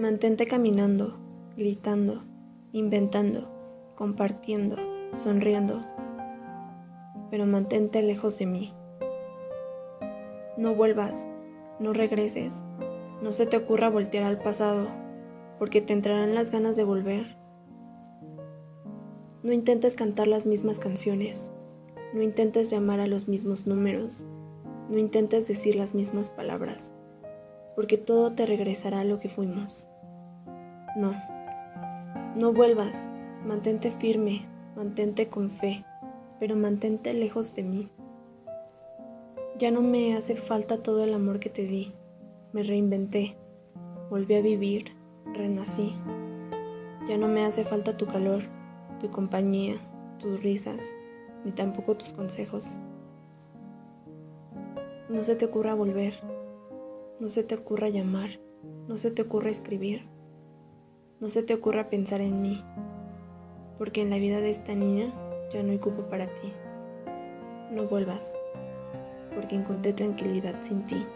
Mantente caminando, gritando, inventando, compartiendo, sonriendo, pero mantente lejos de mí. No vuelvas, no regreses, no se te ocurra voltear al pasado, porque te entrarán las ganas de volver. No intentes cantar las mismas canciones, no intentes llamar a los mismos números, no intentes decir las mismas palabras, porque todo te regresará a lo que fuimos. No, no vuelvas, mantente firme, mantente con fe, pero mantente lejos de mí. Ya no me hace falta todo el amor que te di, me reinventé, volví a vivir, renací. Ya no me hace falta tu calor, tu compañía, tus risas, ni tampoco tus consejos. No se te ocurra volver, no se te ocurra llamar, no se te ocurra escribir, no se te ocurra pensar en mí, porque en la vida de esta niña ya no hay cupo para ti. No vuelvas, porque encontré tranquilidad sin ti.